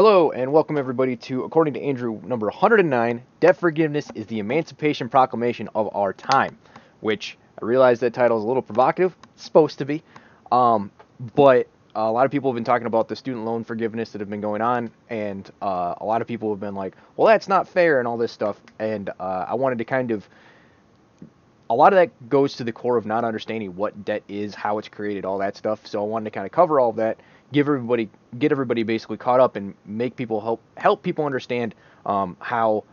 Hello and welcome everybody to according to Andrew number 109, debt forgiveness is the emancipation proclamation of our time, which I realize that title is a little provocative. It's supposed to be. Um, but a lot of people have been talking about the student loan forgiveness that have been going on, and uh, a lot of people have been like, well, that's not fair, and all this stuff. And uh, I wanted to kind of. A lot of that goes to the core of not understanding what debt is, how it's created, all that stuff. So I wanted to kind of cover all of that, give everybody, get everybody basically caught up, and make people help help people understand um, how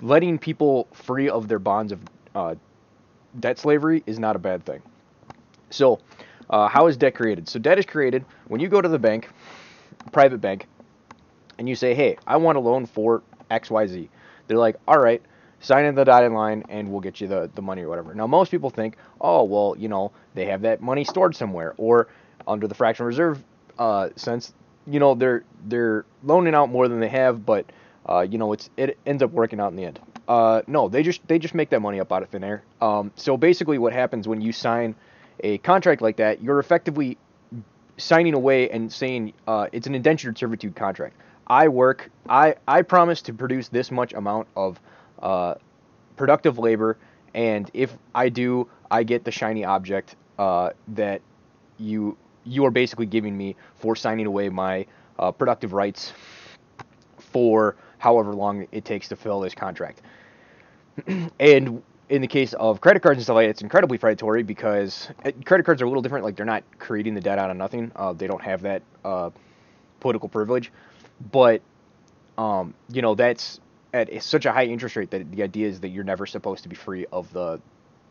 letting people free of their bonds of uh, debt slavery is not a bad thing. So uh, how is debt created? So debt is created when you go to the bank, private bank, and you say, "Hey, I want a loan for X, Y, Z." They're like, "All right." Sign in the dotted line and we'll get you the, the money or whatever. Now, most people think, oh, well, you know, they have that money stored somewhere. Or under the fractional reserve uh, sense, you know, they're they're loaning out more than they have, but uh, you know, it's it ends up working out in the end. Uh, no, they just they just make that money up out of thin air. Um, so basically, what happens when you sign a contract like that, you're effectively signing away and saying uh, it's an indentured servitude contract. I work, I, I promise to produce this much amount of uh, productive labor, and if I do, I get the shiny object uh, that you you are basically giving me for signing away my uh, productive rights for however long it takes to fill this contract. and in the case of credit cards and stuff like that, it's incredibly predatory because uh, credit cards are a little different. Like they're not creating the debt out of nothing. Uh, they don't have that uh, political privilege, but um, you know that's at such a high interest rate that the idea is that you're never supposed to be free of the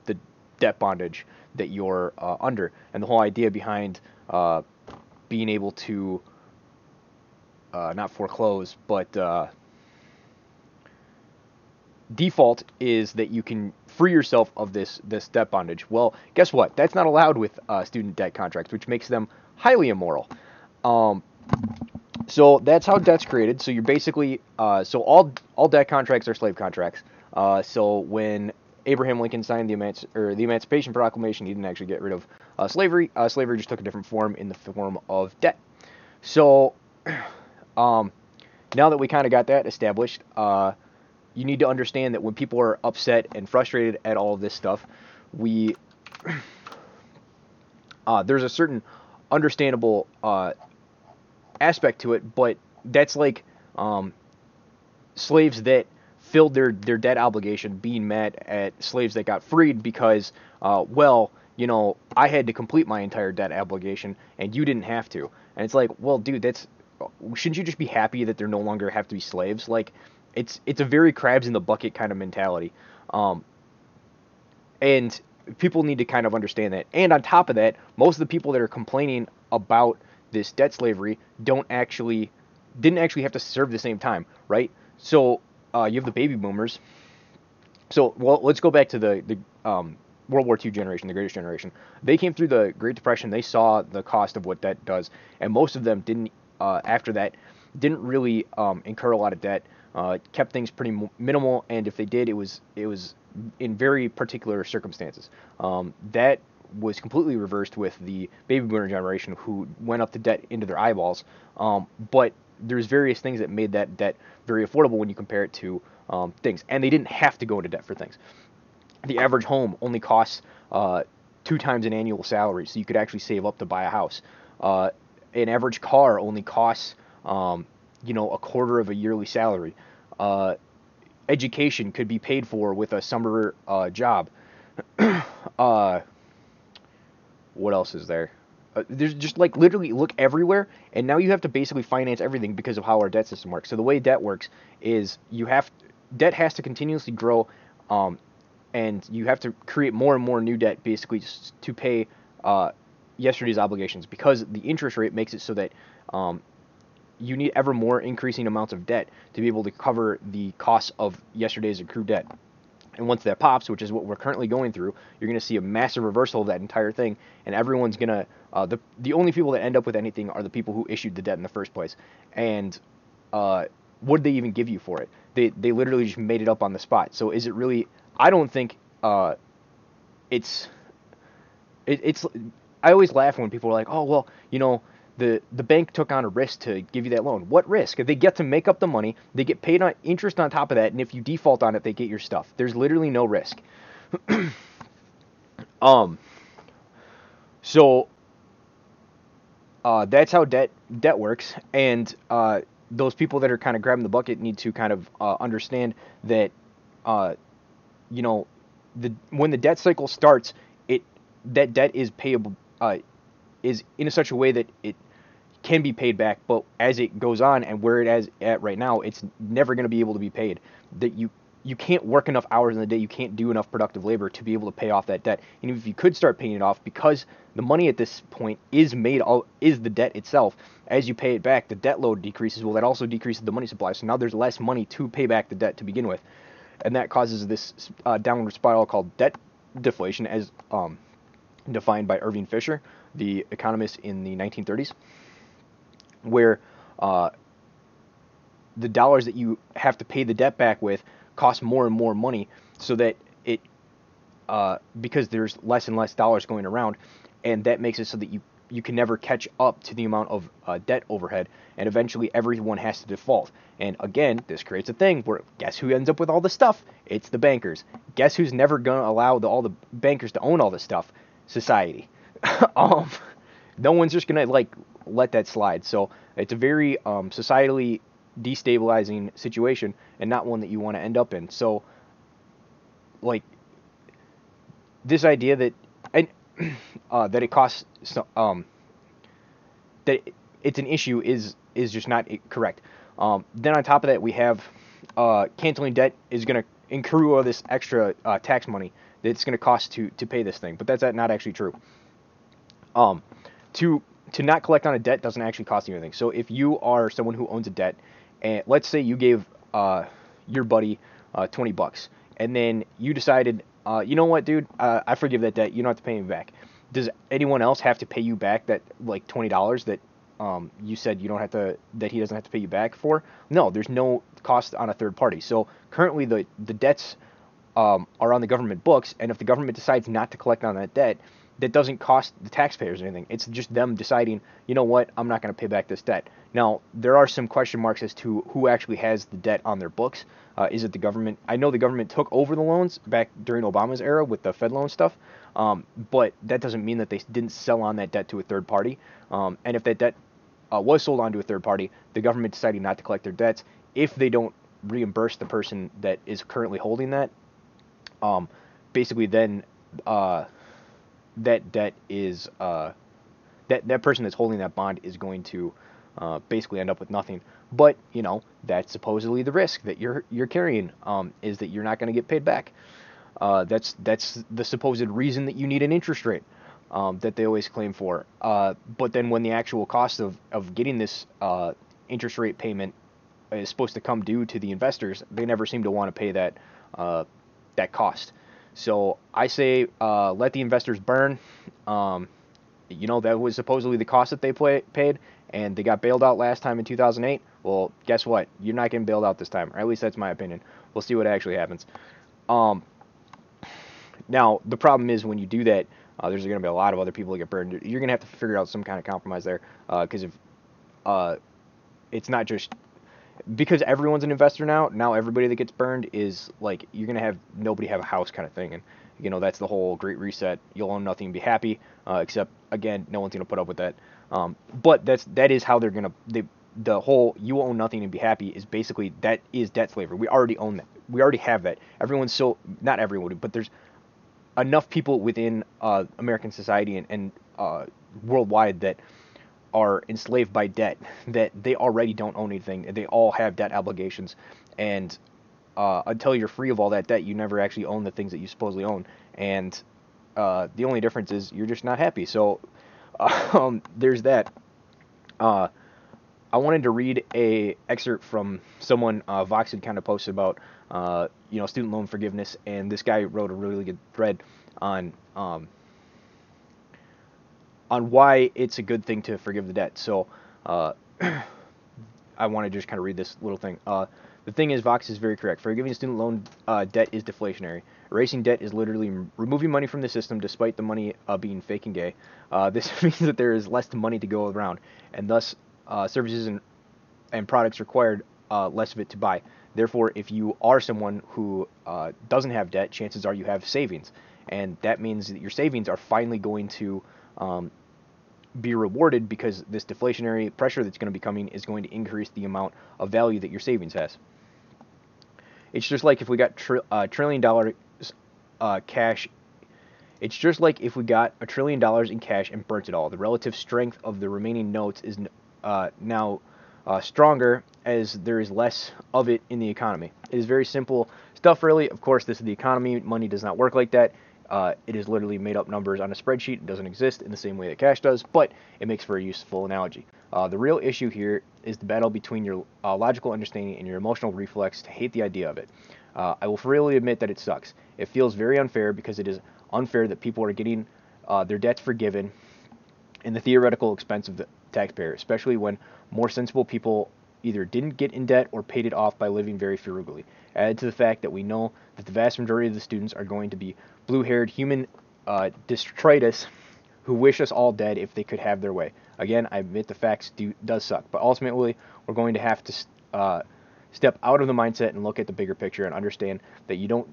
the debt bondage that you're uh, under, and the whole idea behind uh, being able to uh, not foreclose, but default is that you can free yourself of this this debt bondage. Well, guess what? That's not allowed with uh, student debt contracts, which makes them highly immoral. Um, so that's how debt's created. So you're basically uh, so all all debt contracts are slave contracts. Uh, so when Abraham Lincoln signed the Emanci- or the Emancipation Proclamation, he didn't actually get rid of uh, slavery. Uh, slavery just took a different form in the form of debt. So um, now that we kind of got that established, uh, you need to understand that when people are upset and frustrated at all of this stuff, we uh, there's a certain understandable uh, aspect to it, but that's like um, slaves that filled their, their debt obligation being met at slaves that got freed because, uh, well, you know, I had to complete my entire debt obligation and you didn't have to. And it's like, well, dude, that's shouldn't you just be happy that they no longer have to be slaves? Like, it's it's a very crabs in the bucket kind of mentality, um, and people need to kind of understand that. And on top of that, most of the people that are complaining about this debt slavery don't actually didn't actually have to serve the same time, right? So uh, you have the baby boomers. So well, let's go back to the the um, World War II generation, the greatest generation. They came through the Great Depression. They saw the cost of what debt does, and most of them didn't. Uh, after that, didn't really um, incur a lot of debt uh, kept things pretty minimal, and if they did, it was it was in very particular circumstances. Um, that was completely reversed with the baby boomer generation, who went up the debt into their eyeballs. Um, but there's various things that made that debt very affordable when you compare it to um, things, and they didn't have to go into debt for things. The average home only costs uh, two times an annual salary, so you could actually save up to buy a house. Uh, an average car only costs um, you know, a quarter of a yearly salary. Uh, education could be paid for with a summer uh, job. uh, what else is there? Uh, there's just like literally look everywhere, and now you have to basically finance everything because of how our debt system works. So the way debt works is you have debt has to continuously grow, um, and you have to create more and more new debt basically to pay uh, yesterday's obligations because the interest rate makes it so that um, you need ever more increasing amounts of debt to be able to cover the costs of yesterday's accrued debt. And once that pops, which is what we're currently going through, you're going to see a massive reversal of that entire thing, and everyone's going to uh, the the only people that end up with anything are the people who issued the debt in the first place. And uh, what did they even give you for it? They they literally just made it up on the spot. So is it really? I don't think uh, it's it, it's. I always laugh when people are like, oh well, you know, the the bank took on a risk to give you that loan. What risk? They get to make up the money. They get paid on interest on top of that, and if you default on it, they get your stuff. There's literally no risk. um. So. Uh, that's how debt debt works, and uh, those people that are kind of grabbing the bucket need to kind of uh, understand that, uh, you know, the when the debt cycle starts, it that debt is payable uh, is in such a way that it can be paid back, but as it goes on and where it is at right now, it's never going to be able to be paid. That you you can't work enough hours in the day, you can't do enough productive labor to be able to pay off that debt. And if you could start paying it off, because the money at this point is made all is the debt itself. As you pay it back, the debt load decreases. Well, that also decreases the money supply. So now there's less money to pay back the debt to begin with, and that causes this uh, downward spiral called debt deflation, as um, defined by Irving Fisher, the economist in the 1930s where uh, the dollars that you have to pay the debt back with cost more and more money, so that it uh, because there's less and less dollars going around, and that makes it so that you you can never catch up to the amount of uh, debt overhead, and eventually everyone has to default. And again, this creates a thing where guess who ends up with all the stuff? It's the bankers. Guess who's never gonna allow the, all the bankers to own all the stuff? Society. um, no one's just gonna like let that slide. So it's a very um, societally destabilizing situation and not one that you want to end up in. So, like, this idea that and uh, that it costs um, that it's an issue is is just not correct. Um, then on top of that, we have uh, canceling debt is going to accrue all this extra uh, tax money that it's going to cost to to pay this thing, but that's not actually true. Um, to to not collect on a debt doesn't actually cost you anything. So if you are someone who owns a debt, and let's say you gave uh, your buddy uh, 20 bucks, and then you decided, uh, you know what, dude, uh, I forgive that debt. You don't have to pay me back. Does anyone else have to pay you back that like twenty dollars that um, you said you don't have to that he doesn't have to pay you back for? No, there's no cost on a third party. So currently the the debts um, are on the government books, and if the government decides not to collect on that debt, that doesn't cost the taxpayers anything. It's just them deciding, you know what, I'm not going to pay back this debt. Now, there are some question marks as to who actually has the debt on their books. Uh, is it the government? I know the government took over the loans back during Obama's era with the Fed loan stuff, um, but that doesn't mean that they didn't sell on that debt to a third party. Um, and if that debt uh, was sold on to a third party, the government deciding not to collect their debts, if they don't reimburse the person that is currently holding that, um, basically then uh, that debt is uh, that that person that's holding that bond is going to uh, basically end up with nothing. But you know that's supposedly the risk that you're you're carrying um, is that you're not going to get paid back. Uh, that's that's the supposed reason that you need an interest rate um, that they always claim for. Uh, but then when the actual cost of of getting this uh, interest rate payment is supposed to come due to the investors, they never seem to want to pay that uh, that cost. So I say uh, let the investors burn. Um, you know that was supposedly the cost that they play, paid, and they got bailed out last time in 2008. Well, guess what? You're not getting bailed out this time, or at least that's my opinion. We'll see what actually happens. Um, now the problem is when you do that, uh, there's going to be a lot of other people that get burned. You're going to have to figure out some kind of compromise there, because uh, if uh, it's not just because everyone's an investor now, now everybody that gets burned is like you're gonna have nobody have a house kind of thing, and you know that's the whole great reset. You'll own nothing and be happy, uh, except again, no one's gonna put up with that. Um, but that's that is how they're gonna they the whole you own nothing and be happy is basically that is debt slavery. We already own that. We already have that. Everyone's so not everyone, but there's enough people within uh, American society and, and uh, worldwide that are enslaved by debt that they already don't own anything. They all have debt obligations. And uh, until you're free of all that debt you never actually own the things that you supposedly own. And uh, the only difference is you're just not happy. So um, there's that. Uh, I wanted to read a excerpt from someone uh, Vox had kind of posted about uh, you know student loan forgiveness. And this guy wrote a really good thread on um, on why it's a good thing to forgive the debt. So, uh, I want to just kind of read this little thing. Uh, the thing is, Vox is very correct. Forgiving student loan uh, debt is deflationary. Erasing debt is literally removing money from the system, despite the money uh, being fake and gay. Uh, this means that there is less money to go around, and thus uh, services and and products required less of it to buy. Therefore, if you are someone who doesn't have debt, chances are you have savings, and that means that your savings are finally going to um, be rewarded because this deflationary pressure that's going to be coming is going to increase the amount of value that your savings has. It's just like if we got a uh, trillion dollar uh, cash. It's just like if we got a trillion dollars in cash and burnt it all. The relative strength of the remaining notes is uh, now uh, stronger as there is less of it in the economy. It is very simple stuff, really. Of course, this is the economy. Money does not work like that. Uh, it is literally made up numbers on a spreadsheet. It doesn't exist in the same way that cash does, but it makes for a useful analogy. Uh, the real issue here is the battle between your uh, logical understanding and your emotional reflex to hate the idea of it. Uh, I will freely admit that it sucks. It feels very unfair because it is unfair that people are getting uh, their debts forgiven in the theoretical expense of the taxpayer, especially when more sensible people either didn't get in debt or paid it off by living very frugally. Add to the fact that we know that the vast majority of the students are going to be blue haired human uh, detritus who wish us all dead if they could have their way. Again, I admit the facts do does suck, but ultimately we're going to have to uh, step out of the mindset and look at the bigger picture and understand that you don't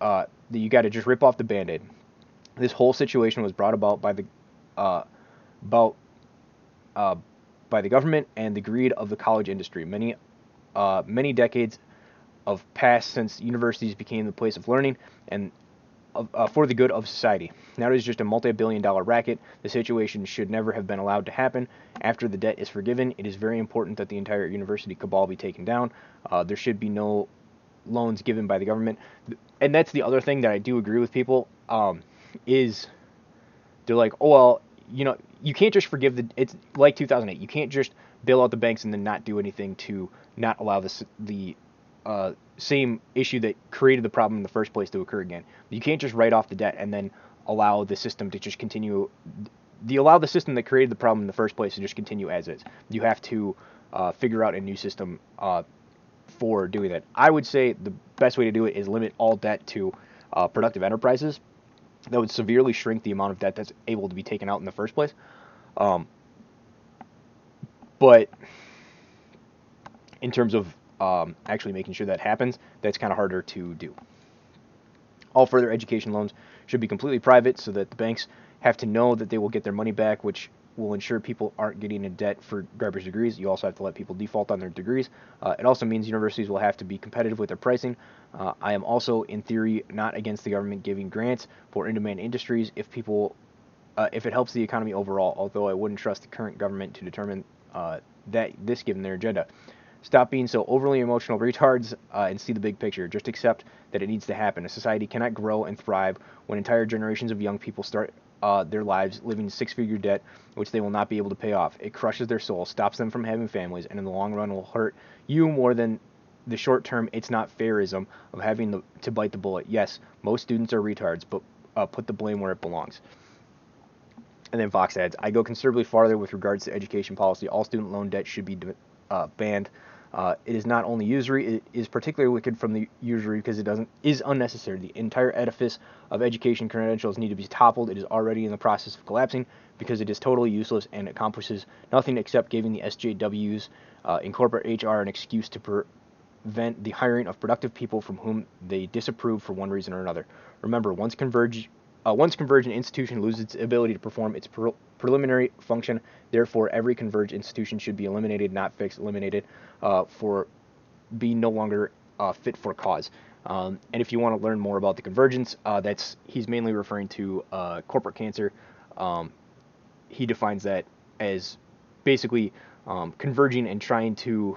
uh, that you got to just rip off the band-aid. This whole situation was brought about by the uh, about uh, by the government and the greed of the college industry. Many, uh, many decades of past since universities became the place of learning and uh, for the good of society. Now it is just a multi-billion dollar racket. The situation should never have been allowed to happen. After the debt is forgiven, it is very important that the entire university cabal be taken down. Uh, there should be no loans given by the government. And that's the other thing that I do agree with people um, is they're like, oh well, you know, you can't just forgive the. It's like 2008. You can't just bail out the banks and then not do anything to not allow this the uh, same issue that created the problem in the first place to occur again. You can't just write off the debt and then allow the system to just continue. The allow the system that created the problem in the first place to just continue as is. You have to uh, figure out a new system uh, for doing that. I would say the best way to do it is limit all debt to uh, productive enterprises that would severely shrink the amount of debt that's able to be taken out in the first place. Um, but in terms of um, actually making sure that happens, that's kind of harder to do. All further education loans should be completely private so that the banks have to know that they will get their money back, which will ensure people aren't getting in debt for garbage degrees. You also have to let people default on their degrees. Uh, it also means universities will have to be competitive with their pricing. Uh, I am also, in theory, not against the government giving grants for in-demand industries if people, uh, if it helps the economy overall. Although I wouldn't trust the current government to determine uh, that this given their agenda. Stop being so overly emotional retards uh, and see the big picture. Just accept that it needs to happen. A society cannot grow and thrive when entire generations of young people start uh, their lives living six figure debt, which they will not be able to pay off. It crushes their soul, stops them from having families, and in the long run will hurt you more than the short term it's not fairism of having the, to bite the bullet. Yes, most students are retards, but uh, put the blame where it belongs. And then Vox adds, I go considerably farther with regards to education policy. All student loan debt should be uh, banned. Uh, it is not only usury; it is particularly wicked from the usury because it doesn't is unnecessary. The entire edifice of education credentials need to be toppled. It is already in the process of collapsing because it is totally useless and accomplishes nothing except giving the SJWs uh, in corporate HR an excuse to prevent the hiring of productive people from whom they disapprove for one reason or another. Remember, once converge uh, once convergent institution loses its ability to perform its pre- preliminary function, therefore every converged institution should be eliminated, not fixed, eliminated, uh, for being no longer uh, fit for cause. Um, and if you want to learn more about the convergence, uh, that's he's mainly referring to uh, corporate cancer. Um, he defines that as basically um, converging and trying to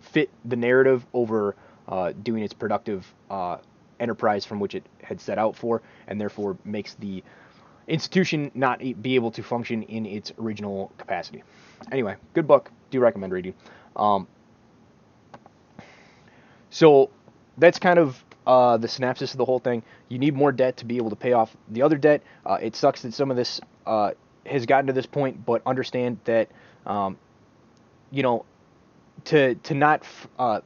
fit the narrative over uh, doing its productive enterprise from which it had set out for, and therefore makes the institution not be able to function in its original capacity. Anyway, good book. Do recommend reading. Um, so that's kind of uh, the synopsis of the whole thing. You need more debt to be able to pay off the other debt. Uh, it sucks that some of this uh, has gotten to this point, but understand that, um, you know, to to not uh,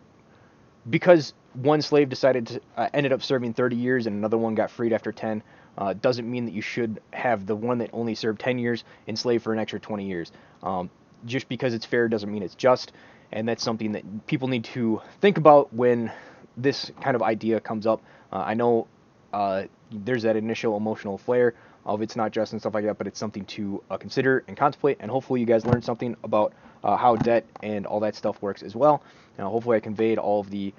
because one slave decided to uh, ended up serving 30 years and another one got freed after 10 uh, doesn't mean that you should have the one that only served 10 years enslaved for an extra 20 years. Um, just because it's fair doesn't mean it's just, and that's something that people need to think about when this kind of idea comes up. Uh, I know uh, there's that initial emotional flare of it's not just and stuff like that, but it's something to uh, consider and contemplate. And hopefully, you guys learned something about uh, how debt and all that stuff works as well. Now, hopefully, I conveyed all of the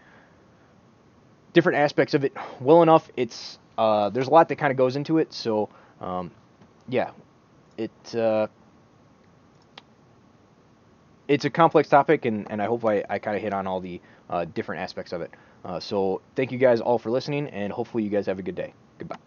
different aspects of it well enough. It's uh, there's a lot that kind of goes into it, so um, yeah, it uh, it's a complex topic, and, and I hope I, I kind of hit on all the uh, different aspects of it. Uh, so thank you guys all for listening, and hopefully you guys have a good day. Goodbye.